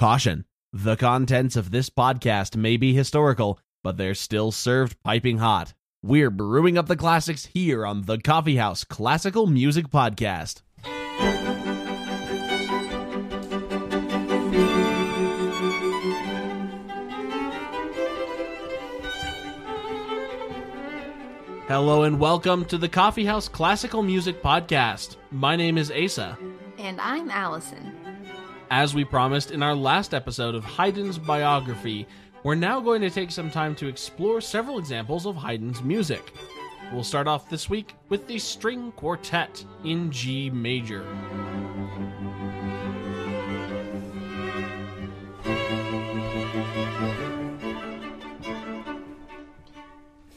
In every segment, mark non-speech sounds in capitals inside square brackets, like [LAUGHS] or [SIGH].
Caution the contents of this podcast may be historical, but they're still served piping hot. We're brewing up the classics here on the Coffee House Classical Music Podcast. Hello and welcome to the Coffee House Classical Music Podcast. My name is Asa. And I'm Allison. As we promised in our last episode of Haydn's biography, we're now going to take some time to explore several examples of Haydn's music. We'll start off this week with the String Quartet in G major.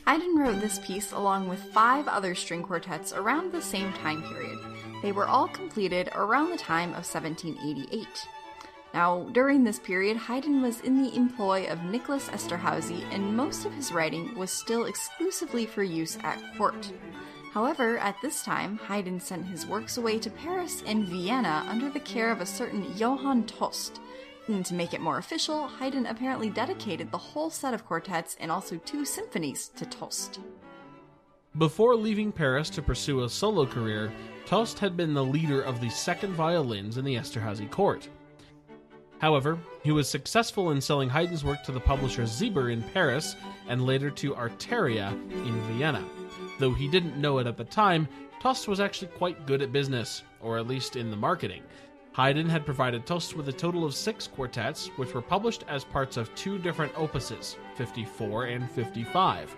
Haydn wrote this piece along with five other string quartets around the same time period. They were all completed around the time of 1788. Now, during this period, Haydn was in the employ of Nicholas Esterhazy, and most of his writing was still exclusively for use at court. However, at this time, Haydn sent his works away to Paris and Vienna under the care of a certain Johann Tost, and to make it more official, Haydn apparently dedicated the whole set of quartets and also two symphonies to Tost. Before leaving Paris to pursue a solo career, Tost had been the leader of the second violins in the Esterhazy court. However, he was successful in selling Haydn's work to the publisher Sieber in Paris and later to Artaria in Vienna. Though he didn't know it at the time, Tost was actually quite good at business, or at least in the marketing. Haydn had provided Tost with a total of six quartets, which were published as parts of two different opuses, 54 and 55.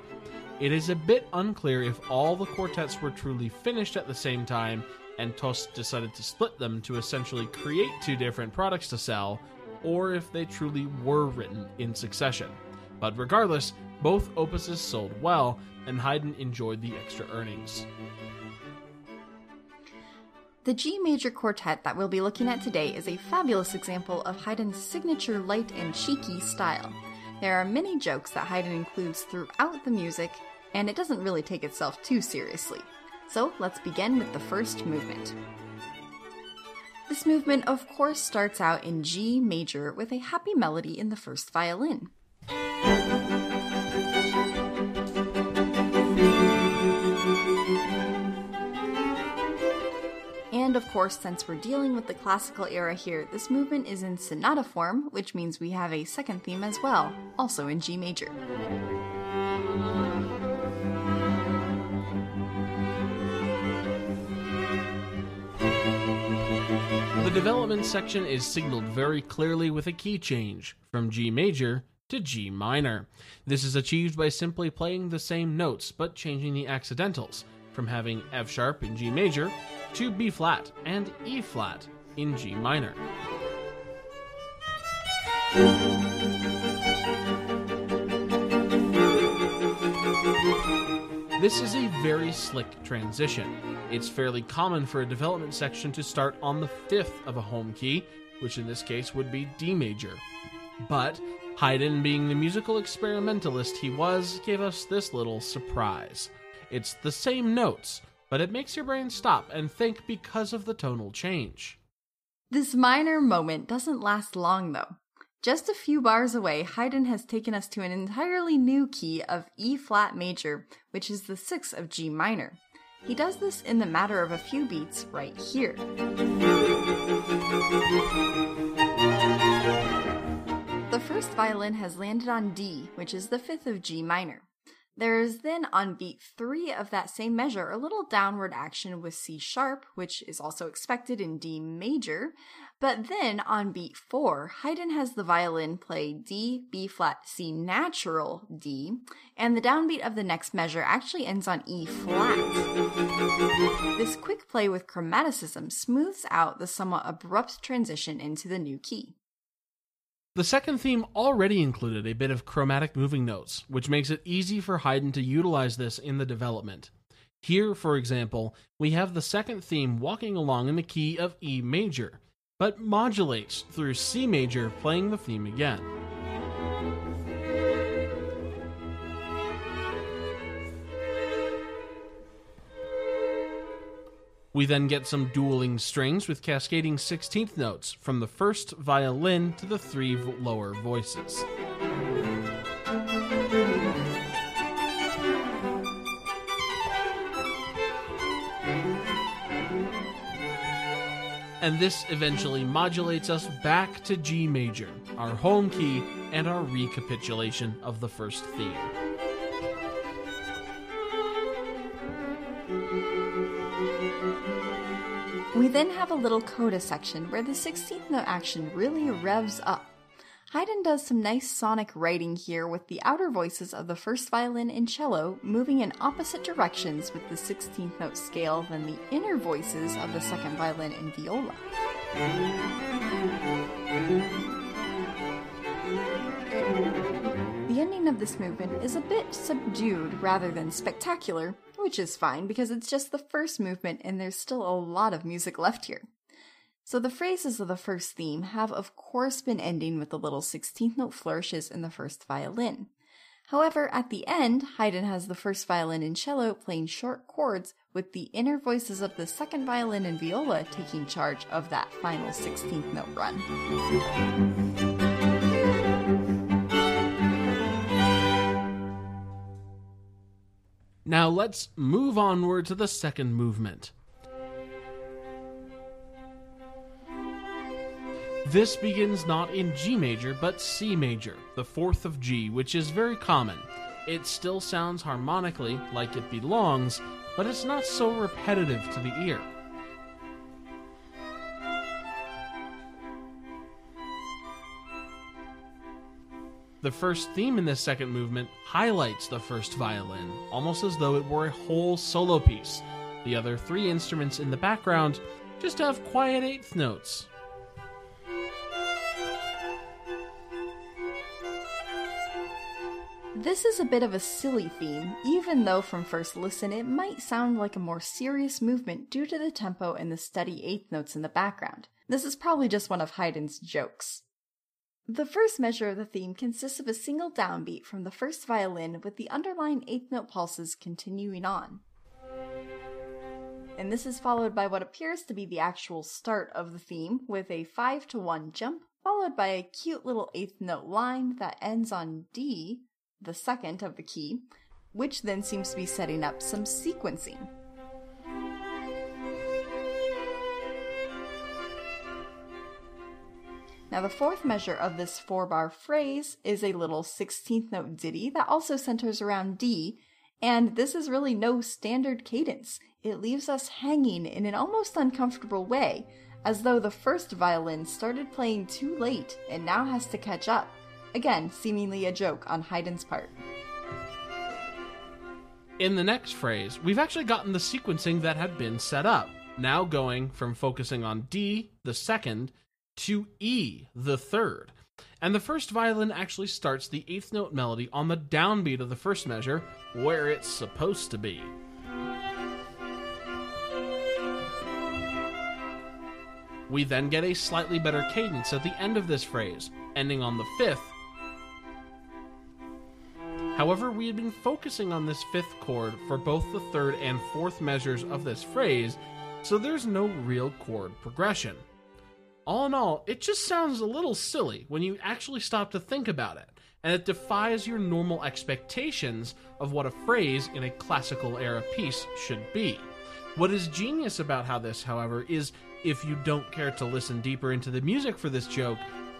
It is a bit unclear if all the quartets were truly finished at the same time, and Tost decided to split them to essentially create two different products to sell, or if they truly were written in succession. But regardless, both opuses sold well, and Haydn enjoyed the extra earnings. The G major quartet that we'll be looking at today is a fabulous example of Haydn's signature light and cheeky style. There are many jokes that Haydn includes throughout the music, and it doesn't really take itself too seriously. So let's begin with the first movement. This movement, of course, starts out in G major with a happy melody in the first violin. And of course, since we're dealing with the classical era here, this movement is in sonata form, which means we have a second theme as well, also in G major. The development section is signaled very clearly with a key change from G major to G minor. This is achieved by simply playing the same notes but changing the accidentals from having F sharp in G major to B flat and E flat in G minor. This is a very slick transition. It's fairly common for a development section to start on the fifth of a home key, which in this case would be D major. But Haydn, being the musical experimentalist he was, gave us this little surprise. It's the same notes, but it makes your brain stop and think because of the tonal change. This minor moment doesn't last long though. Just a few bars away, Haydn has taken us to an entirely new key of E flat major, which is the sixth of G minor. He does this in the matter of a few beats right here. The first violin has landed on D, which is the fifth of G minor. There is then on beat 3 of that same measure a little downward action with C sharp, which is also expected in D major. But then on beat 4, Haydn has the violin play D, B flat, C natural, D, and the downbeat of the next measure actually ends on E flat. This quick play with chromaticism smooths out the somewhat abrupt transition into the new key. The second theme already included a bit of chromatic moving notes, which makes it easy for Haydn to utilize this in the development. Here, for example, we have the second theme walking along in the key of E major, but modulates through C major playing the theme again. We then get some dueling strings with cascading 16th notes from the first violin to the three lower voices. And this eventually modulates us back to G major, our home key, and our recapitulation of the first theme. Then have a little coda section where the 16th note action really revs up. Haydn does some nice sonic writing here with the outer voices of the first violin and cello moving in opposite directions with the 16th note scale than the inner voices of the second violin and viola. The ending of this movement is a bit subdued rather than spectacular, which is fine because it's just the first movement and there's still a lot of music left here. So the phrases of the first theme have of course been ending with the little 16th note flourishes in the first violin. However, at the end, Haydn has the first violin and cello playing short chords with the inner voices of the second violin and viola taking charge of that final 16th note run. Now let's move onward to the second movement. This begins not in G major, but C major, the fourth of G, which is very common. It still sounds harmonically like it belongs, but it's not so repetitive to the ear. The first theme in this second movement highlights the first violin, almost as though it were a whole solo piece. The other three instruments in the background just have quiet eighth notes. This is a bit of a silly theme, even though from first listen it might sound like a more serious movement due to the tempo and the steady eighth notes in the background. This is probably just one of Haydn's jokes. The first measure of the theme consists of a single downbeat from the first violin with the underlying eighth note pulses continuing on. And this is followed by what appears to be the actual start of the theme with a 5 to 1 jump, followed by a cute little eighth note line that ends on D, the second of the key, which then seems to be setting up some sequencing. Now, the fourth measure of this four bar phrase is a little 16th note ditty that also centers around D, and this is really no standard cadence. It leaves us hanging in an almost uncomfortable way, as though the first violin started playing too late and now has to catch up. Again, seemingly a joke on Haydn's part. In the next phrase, we've actually gotten the sequencing that had been set up, now going from focusing on D, the second, to E, the third. And the first violin actually starts the eighth note melody on the downbeat of the first measure, where it's supposed to be. We then get a slightly better cadence at the end of this phrase, ending on the fifth. However, we had been focusing on this fifth chord for both the third and fourth measures of this phrase, so there's no real chord progression all in all, it just sounds a little silly when you actually stop to think about it, and it defies your normal expectations of what a phrase in a classical era piece should be. What is genius about how this, however, is if you don't care to listen deeper into the music for this joke,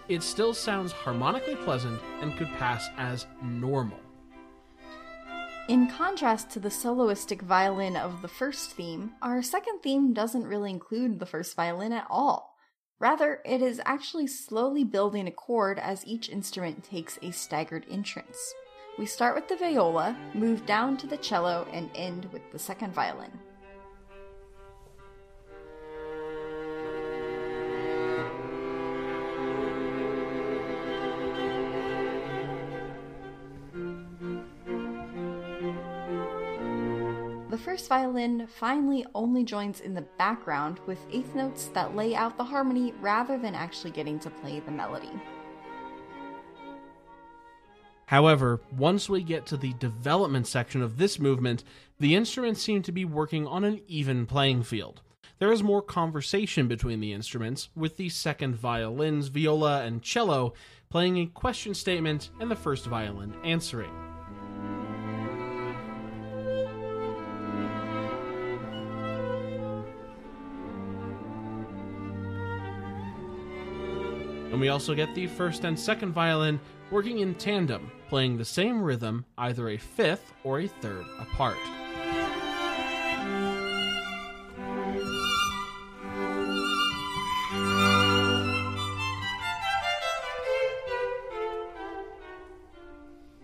it still sounds harmonically pleasant and could pass as normal. In contrast to the soloistic violin of the first theme, our second theme doesn't really include the first violin at all. Rather, it is actually slowly building a chord as each instrument takes a staggered entrance. We start with the viola, move down to the cello, and end with the second violin. First violin finally only joins in the background with eighth notes that lay out the harmony rather than actually getting to play the melody. However, once we get to the development section of this movement, the instruments seem to be working on an even playing field. there is more conversation between the instruments, with the second violins, viola, and cello playing a question statement and the first violin answering. And we also get the first and second violin working in tandem, playing the same rhythm, either a fifth or a third apart.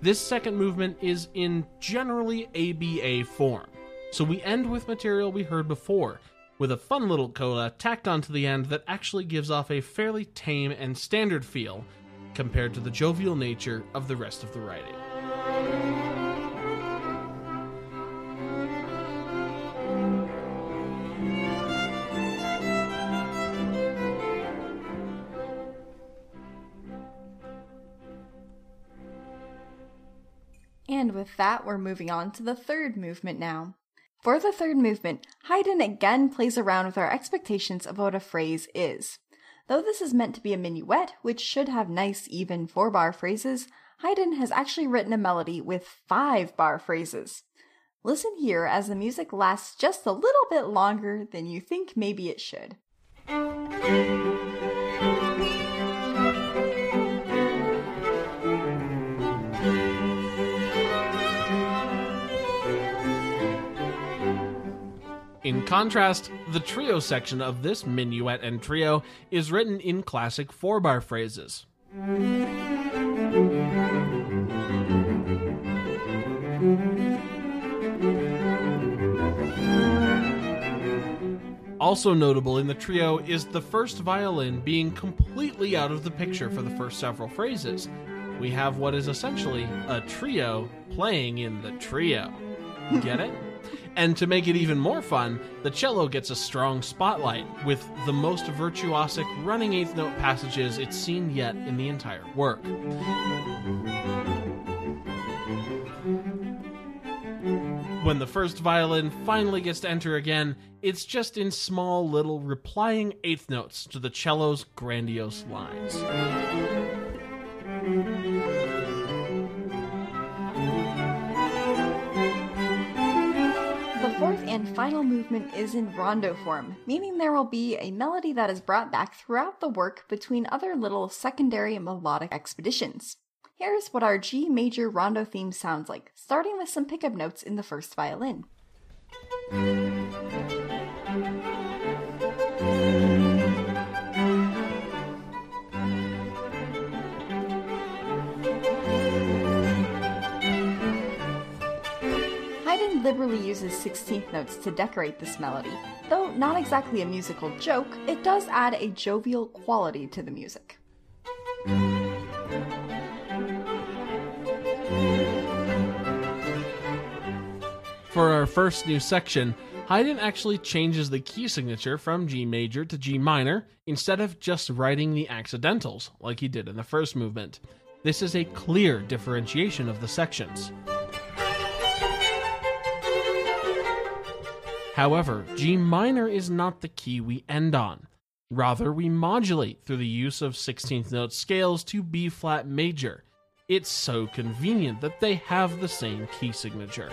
This second movement is in generally ABA form, so we end with material we heard before, with a fun little coda tacked onto the end that actually gives off a fairly tame and standard feel compared to the jovial nature of the rest of the writing. And with that, we're moving on to the third movement now. For the third movement, Haydn again plays around with our expectations of what a phrase is. Though this is meant to be a minuet, which should have nice, even four bar phrases, Haydn has actually written a melody with five bar phrases. Listen here as the music lasts just a little bit longer than you think maybe it should. In contrast, the trio section of this minuet and trio is written in classic four bar phrases. Also notable in the trio is the first violin being completely out of the picture for the first several phrases. We have what is essentially a trio playing in the trio. Get it? And to make it even more fun, the cello gets a strong spotlight with the most virtuosic running eighth note passages it's seen yet in the entire work. When the first violin finally gets to enter again, it's just in small little replying eighth notes to the cello's grandiose lines. Final movement is in rondo form, meaning there will be a melody that is brought back throughout the work between other little secondary melodic expeditions. Here's what our G major rondo theme sounds like, starting with some pickup notes in the first violin. Liberally uses 16th notes to decorate this melody. Though not exactly a musical joke, it does add a jovial quality to the music. For our first new section, Haydn actually changes the key signature from G major to G minor instead of just writing the accidentals like he did in the first movement. This is a clear differentiation of the sections. However, G minor is not the key we end on. Rather, we modulate through the use of 16th note scales to B flat major. It's so convenient that they have the same key signature.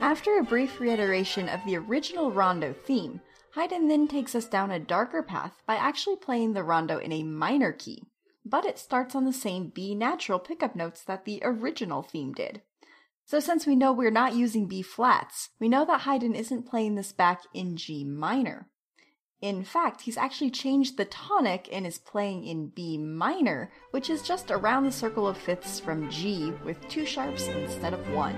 After a brief reiteration of the original rondo theme, Haydn then takes us down a darker path by actually playing the rondo in a minor key, but it starts on the same B natural pickup notes that the original theme did. So since we know we're not using B flats, we know that Haydn isn't playing this back in G minor. In fact, he's actually changed the tonic and is playing in B minor, which is just around the circle of fifths from G with two sharps instead of one.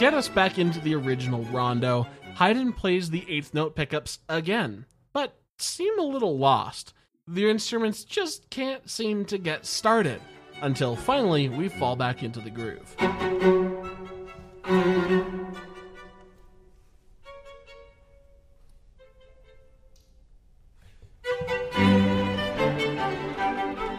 Get us back into the original rondo, Haydn plays the eighth note pickups again, but seem a little lost. The instruments just can't seem to get started until finally we fall back into the groove.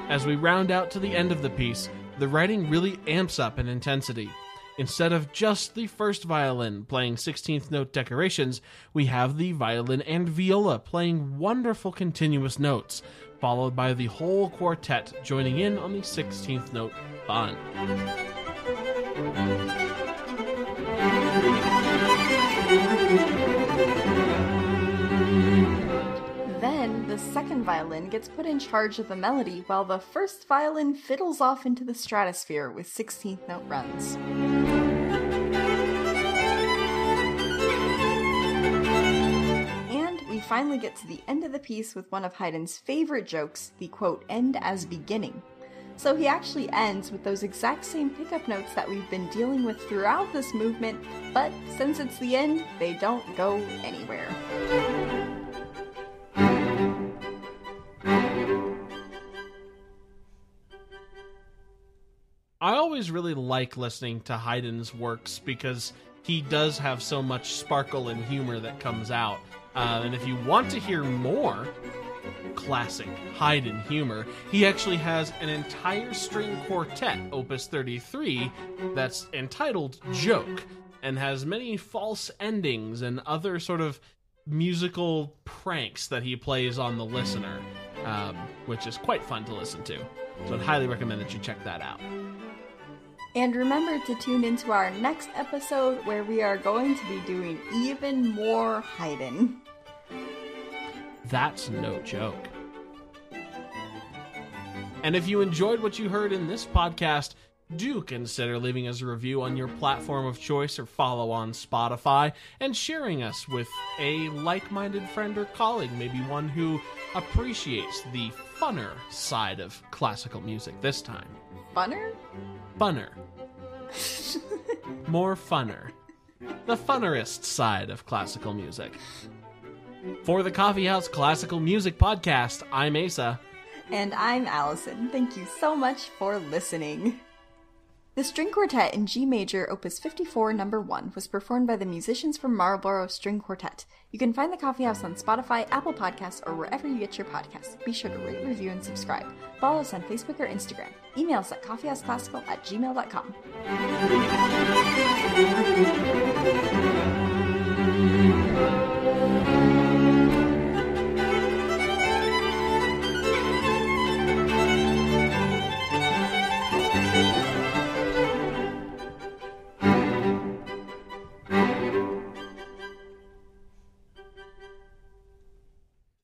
As we round out to the end of the piece, the writing really amps up in intensity. Instead of just the first violin playing 16th note decorations, we have the violin and viola playing wonderful continuous notes, followed by the whole quartet joining in on the 16th note fun. Then the second violin gets put in charge of the melody while the first violin fiddles off into the stratosphere with 16th note runs. Finally get to the end of the piece with one of Haydn's favorite jokes, the quote, end as beginning. So he actually ends with those exact same pickup notes that we've been dealing with throughout this movement, but since it's the end, they don't go anywhere. I always really like listening to Haydn's works because he does have so much sparkle and humor that comes out. Uh, and if you want to hear more classic Haydn humor, he actually has an entire string quartet, Opus 33, that's entitled Joke, and has many false endings and other sort of musical pranks that he plays on the listener, um, which is quite fun to listen to. So I'd highly recommend that you check that out. And remember to tune into our next episode where we are going to be doing even more Haydn. That's no joke. And if you enjoyed what you heard in this podcast, do consider leaving us a review on your platform of choice or follow on Spotify and sharing us with a like minded friend or colleague, maybe one who appreciates the funner side of classical music this time. Funner? Funner. [LAUGHS] More funner. The funnerest side of classical music. For the Coffeehouse Classical Music Podcast, I'm Asa. And I'm Allison. Thank you so much for listening. The string quartet in G major, opus 54, number 1, was performed by the musicians from Marlboro String Quartet. You can find the Coffee House on Spotify, Apple Podcasts, or wherever you get your podcasts. Be sure to rate, review, and subscribe. Follow us on Facebook or Instagram. Email us at coffeehouseclassical at gmail.com.